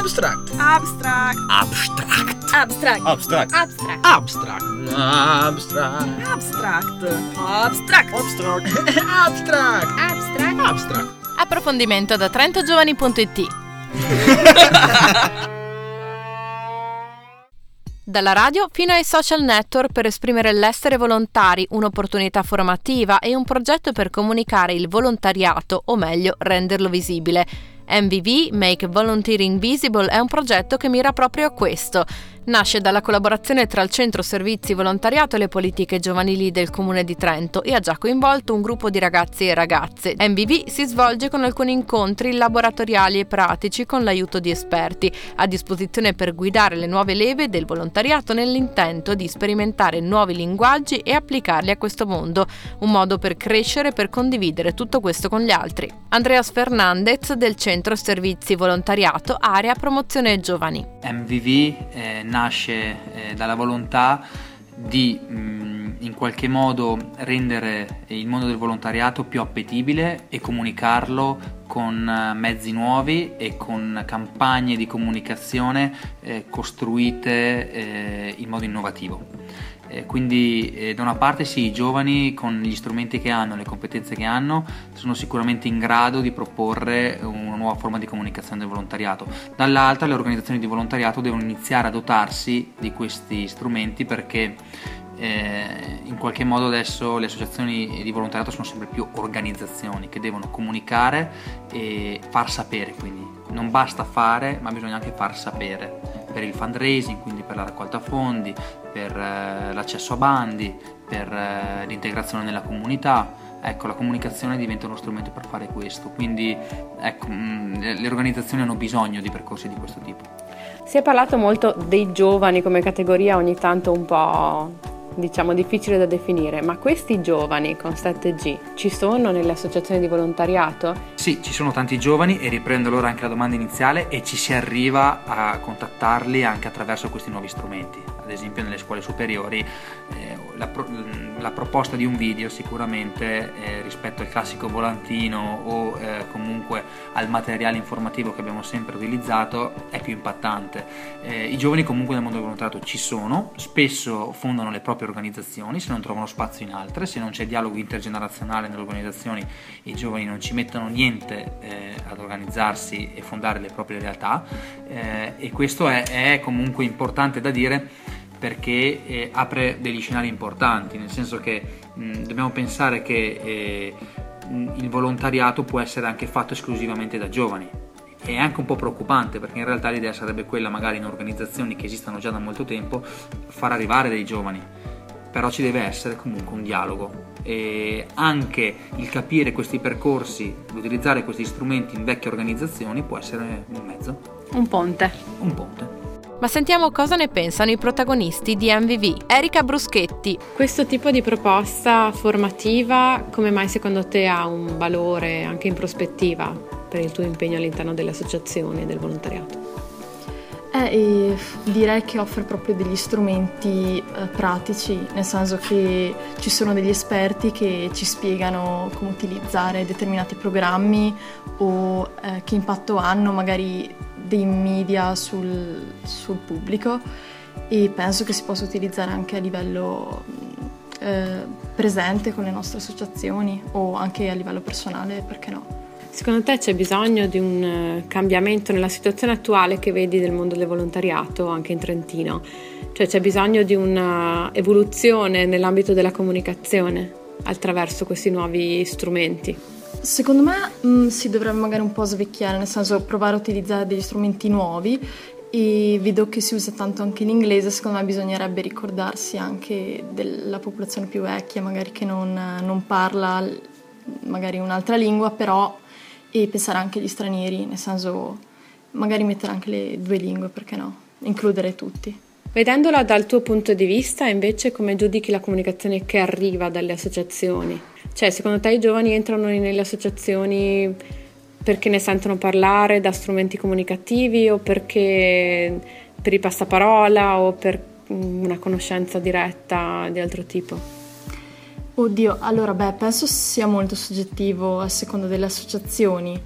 Abstract. Abstract. Abstract. Abstract. Abstract. Abstract. Abstract. Abstract. Abstract. Abstract. Abstract. Abstract. Abstract. Abstract. Approfondimento da trentogiovani.it Dalla radio fino ai social network per esprimere l'essere volontari, un'opportunità formativa e un progetto per comunicare il volontariato, o meglio renderlo visibile. MVV, Make Volunteering Visible, è un progetto che mira proprio a questo. Nasce dalla collaborazione tra il Centro Servizi Volontariato e le politiche giovanili del Comune di Trento e ha già coinvolto un gruppo di ragazzi e ragazze. MVV si svolge con alcuni incontri laboratoriali e pratici con l'aiuto di esperti, a disposizione per guidare le nuove leve del volontariato nell'intento di sperimentare nuovi linguaggi e applicarli a questo mondo, un modo per crescere e per condividere tutto questo con gli altri. Andreas Fernandez del Centro Servizi Volontariato Area Promozione Giovani. MVV eh, nasce eh, dalla volontà di mh, in qualche modo rendere il mondo del volontariato più appetibile e comunicarlo con eh, mezzi nuovi e con campagne di comunicazione eh, costruite eh, in modo innovativo. Eh, quindi eh, da una parte sì, i giovani con gli strumenti che hanno, le competenze che hanno, sono sicuramente in grado di proporre una nuova forma di comunicazione del volontariato. Dall'altra le organizzazioni di volontariato devono iniziare a dotarsi di questi strumenti perché eh, in qualche modo adesso le associazioni di volontariato sono sempre più organizzazioni che devono comunicare e far sapere, quindi non basta fare ma bisogna anche far sapere per il fundraising, quindi per la raccolta fondi, per eh, l'accesso a bandi, per eh, l'integrazione nella comunità. Ecco, la comunicazione diventa uno strumento per fare questo, quindi ecco, mm, le organizzazioni hanno bisogno di percorsi di questo tipo. Si è parlato molto dei giovani come categoria ogni tanto un po' diciamo difficile da definire, ma questi giovani con 7G ci sono nelle associazioni di volontariato? Sì, ci sono tanti giovani e riprendo allora anche la domanda iniziale e ci si arriva a contattarli anche attraverso questi nuovi strumenti ad esempio nelle scuole superiori eh, la, pro- la, proposta di un video sicuramente eh, rispetto al classico volantino o eh, comunque al materiale informativo che abbiamo sempre utilizzato è più impattante. Eh, I giovani comunque nel mondo del volontariato ci sono, spesso fondano le proprie organizzazioni se non trovano spazio in altre, se non c'è dialogo intergenerazionale nelle organizzazioni i giovani non ci mettono niente eh, ad organizzarsi e fondare le proprie realtà eh, e questo è, è comunque importante da dire perché eh, apre degli scenari importanti, nel senso che mh, dobbiamo pensare che eh, il volontariato può essere anche fatto esclusivamente da giovani. È anche un po' preoccupante perché in realtà l'idea sarebbe quella, magari in organizzazioni che esistono già da molto tempo, far arrivare dei giovani. Però ci deve essere comunque un dialogo e anche il capire questi percorsi, l'utilizzare questi strumenti in vecchie organizzazioni può essere un mezzo. Un ponte. Un ponte. Ma sentiamo cosa ne pensano i protagonisti di MVV. Erika Bruschetti. Questo tipo di proposta formativa come mai secondo te ha un valore anche in prospettiva per il tuo impegno all'interno delle associazioni e del volontariato? Eh, direi che offre proprio degli strumenti eh, pratici, nel senso che ci sono degli esperti che ci spiegano come utilizzare determinati programmi o eh, che impatto hanno magari dei media sul, sul, pubblico e penso che si possa utilizzare anche a livello eh, presente con le nostre associazioni o anche a livello personale, perché no? Secondo te c'è bisogno di un eh, cambiamento nella situazione attuale che vedi del mondo del volontariato anche in Trentino? Cioè c'è bisogno di un'evoluzione nell'ambito della comunicazione attraverso questi nuovi strumenti? Secondo me mh, mm, si dovrebbe magari un po' svecchiare, nel senso provare a utilizzare degli strumenti nuovi e vedo che si usa tanto anche l'inglese, secondo me bisognerebbe ricordarsi anche della popolazione più vecchia, magari che non, non parla magari un'altra lingua, però e pensare anche agli stranieri, nel senso magari mettere anche le due lingue, perché no? Includere tutti. Vedendola dal tuo punto di vista, invece, come giudichi la comunicazione che arriva dalle associazioni? Cioè, secondo te i giovani entrano nelle associazioni perché ne sentono parlare da strumenti comunicativi o perché per il passaparola o per una conoscenza diretta di altro tipo? Oddio, allora beh, penso sia molto soggettivo a seconda delle associazioni.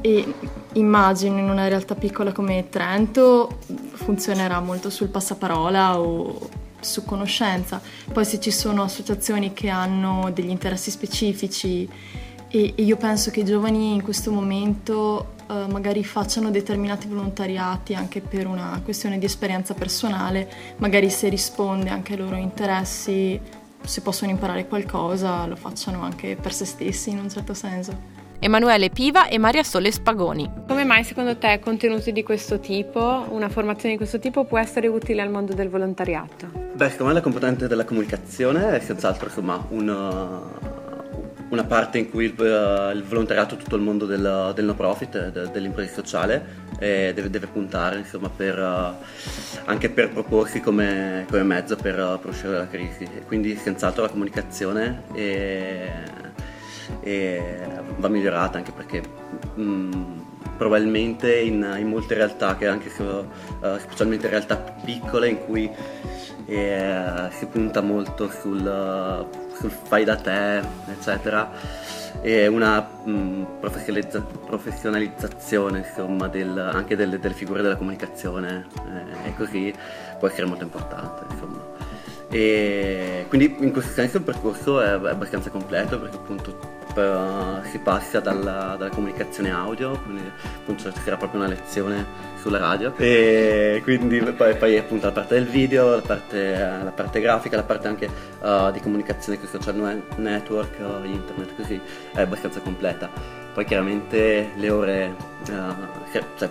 e immagino in una realtà piccola come Trento funzionerà molto sul passaparola o su conoscenza. Poi se ci sono associazioni che hanno degli interessi specifici e, e io penso che i giovani in questo momento eh, magari facciano determinati volontariati anche per una questione di esperienza personale, magari se risponde anche ai loro interessi, se possono imparare qualcosa, lo facciano anche per se stessi in un certo senso. Emanuele Piva e Maria Sole Spagoni. Come mai secondo te contenuti di questo tipo, una formazione di questo tipo può essere utile al mondo del volontariato? Beh, secondo me la componente della comunicazione è senz'altro insomma, una, una parte in cui il, il, volontariato, tutto il mondo del, del no profit, de, dell'impresa sociale, eh, deve, deve, puntare insomma, per, uh, anche per proporsi come, come mezzo per, uh, per uscire dalla crisi. quindi senz'altro la comunicazione è e va migliorata anche perché mh, mm, probabilmente in, in, molte realtà, che anche uh, specialmente realtà piccole in cui eh, si punta molto sul, sul, fai da te, eccetera, e una mh, mm, professionalizza- professionalizzazione insomma, del, anche delle, delle, figure della comunicazione eh, e così può essere molto importante. Insomma. E quindi in questo senso il percorso è, abbastanza completo perché appunto si passa dalla, dalla, comunicazione audio, quindi appunto c'era proprio una lezione sulla radio e quindi poi, poi appunto la parte del video, la parte, la parte grafica, la parte anche uh, di comunicazione con i social network, uh, internet così è abbastanza completa. Poi chiaramente le ore, uh, cioè,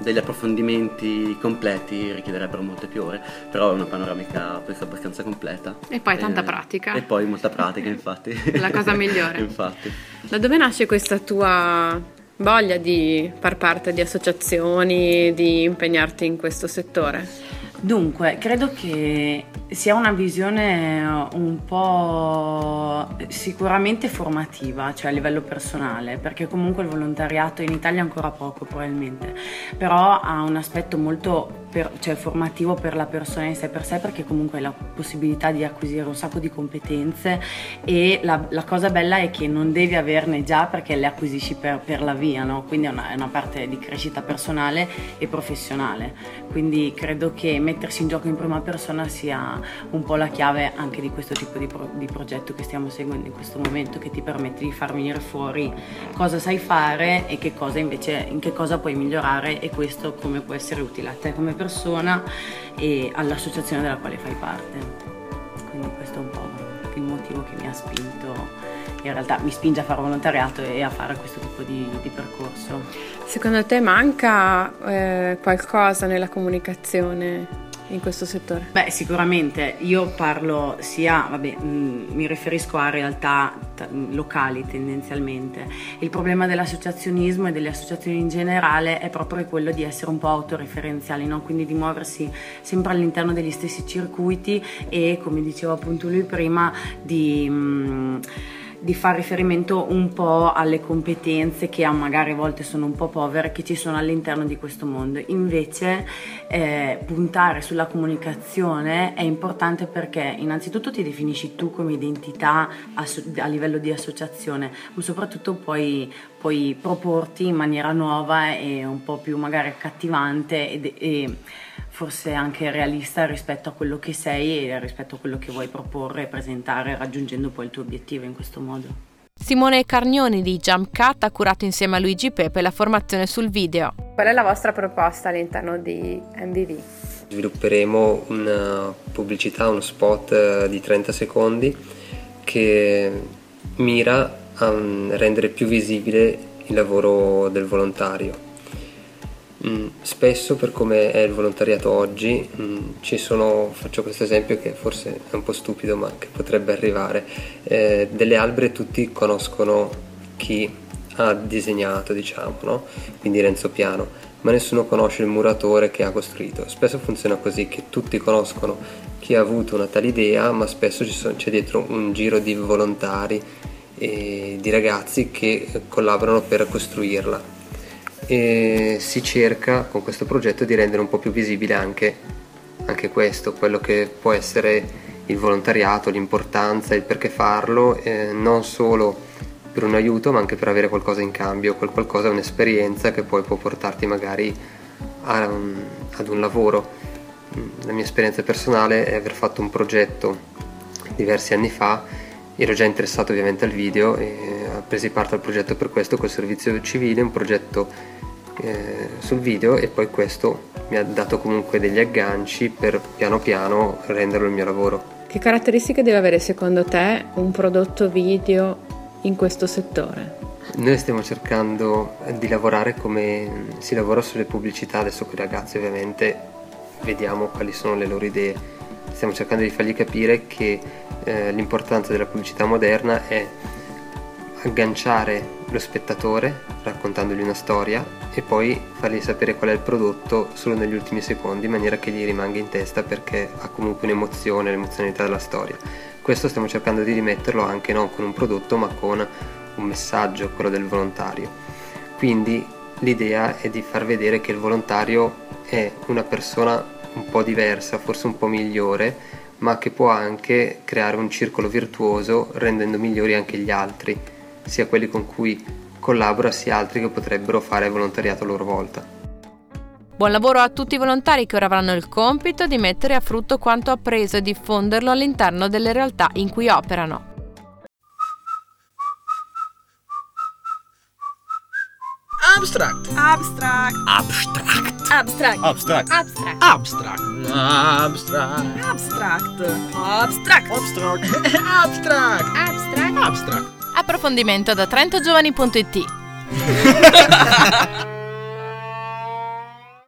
degli approfondimenti completi richiederebbero molte più ore, però è una panoramica penso abbastanza completa. E poi tanta pratica. E poi molta pratica, infatti. La cosa migliore. infatti. Da dove nasce questa tua voglia di far parte di associazioni, di impegnarti in questo settore? Dunque, credo che sia una visione un po' sicuramente formativa, cioè a livello personale, perché comunque il volontariato in Italia è ancora poco probabilmente, però ha un aspetto molto per, cioè formativo per la persona in sé per sé perché comunque hai la possibilità di acquisire un sacco di competenze e la, la cosa bella è che non devi averne già perché le acquisisci per, per la via, no? quindi è una, è una, parte di crescita personale e professionale, quindi credo che mettersi in gioco in prima persona sia un po' la chiave anche di questo tipo di, pro, di progetto che stiamo seguendo in questo momento che ti permette di far venire fuori cosa sai fare e che cosa invece, in che cosa puoi migliorare e questo come può essere utile a te come persona e all'associazione della quale fai parte. Quindi questo è un po' il motivo che mi ha spinto in realtà mi spinge a fare volontariato e a fare questo tipo di, di percorso. Secondo te manca eh, qualcosa nella comunicazione in questo settore? Beh, sicuramente io parlo sia, vabbè, mm, mi riferisco a realtà t- locali tendenzialmente. Il problema dell'associazionismo e delle associazioni in generale è proprio quello di essere un po' autoreferenziali, no? quindi di muoversi sempre all'interno degli stessi circuiti e, come diceva appunto lui prima, di... Mh, mm, di fare riferimento un po' alle competenze che magari a volte sono un po' povere che ci sono all'interno di questo mondo. Invece eh, puntare sulla comunicazione è importante perché innanzitutto ti definisci tu come identità a, a livello di associazione, ma soprattutto puoi, puoi, proporti in maniera nuova e un po' più magari accattivante e, e forse anche realista rispetto a quello che sei e rispetto a quello che vuoi proporre e presentare raggiungendo poi il tuo obiettivo in questo modo. Simone Carnioni di Jump Cut ha curato insieme a Luigi Pepe la formazione sul video. Qual è la vostra proposta all'interno di MVV? Svilupperemo una pubblicità, uno spot eh, di 30 secondi che mira a mm, rendere più visibile il lavoro del volontario spesso per come è il volontariato oggi mm, ci sono, faccio questo esempio che forse è un po' stupido ma che potrebbe arrivare, eh, delle albere tutti conoscono chi ha disegnato diciamo, no? quindi Renzo Piano, ma nessuno conosce il muratore che ha costruito. Spesso funziona così che tutti conoscono chi ha avuto una tale idea ma spesso sono, c'è dietro un giro di volontari e di ragazzi che collaborano per costruirla e si cerca con questo progetto di rendere un po' più visibile anche, anche questo, quello che può essere il volontariato, l'importanza, il perché farlo, eh, non solo per un aiuto ma anche per avere qualcosa in cambio, quel qualcosa è un'esperienza che poi può portarti magari a un, ad un lavoro. La mia esperienza personale è aver fatto un progetto diversi anni fa, ero già interessato ovviamente al video e ho preso parte al progetto per questo col servizio civile, un progetto eh, sul video e poi questo mi ha dato comunque degli agganci per piano piano renderlo il mio lavoro. Che caratteristiche deve avere secondo te un prodotto video in questo settore? Noi stiamo cercando di lavorare come si lavora sulle pubblicità, adesso con i ragazzi ovviamente vediamo quali sono le loro idee. Stiamo cercando di fargli capire che eh, l'importanza della pubblicità moderna è agganciare lo spettatore raccontandogli una storia e poi fargli sapere qual è il prodotto solo negli ultimi secondi in maniera che gli rimanga in testa perché ha comunque un'emozione, l'emozionalità della storia. Questo stiamo cercando di rimetterlo anche non con un prodotto ma con un messaggio, quello del volontario. Quindi l'idea è di far vedere che il volontario è una persona un po' diversa, forse un po' migliore, ma che può anche creare un circolo virtuoso rendendo migliori anche gli altri sia quelli con cui collabora sia altri che potrebbero fare volontariato a loro volta. Buon lavoro a tutti i volontari che ora avranno il compito di mettere a frutto quanto appreso e diffonderlo all'interno delle realtà in cui operano. Abstract. Abstract. Abstract. Abstract. Abstract. Abstract. Abstract. Abstract. Abstract. Abstract. Abstract. Abstract. Abstract. Abstract. Approfondimento da trentogiovani.it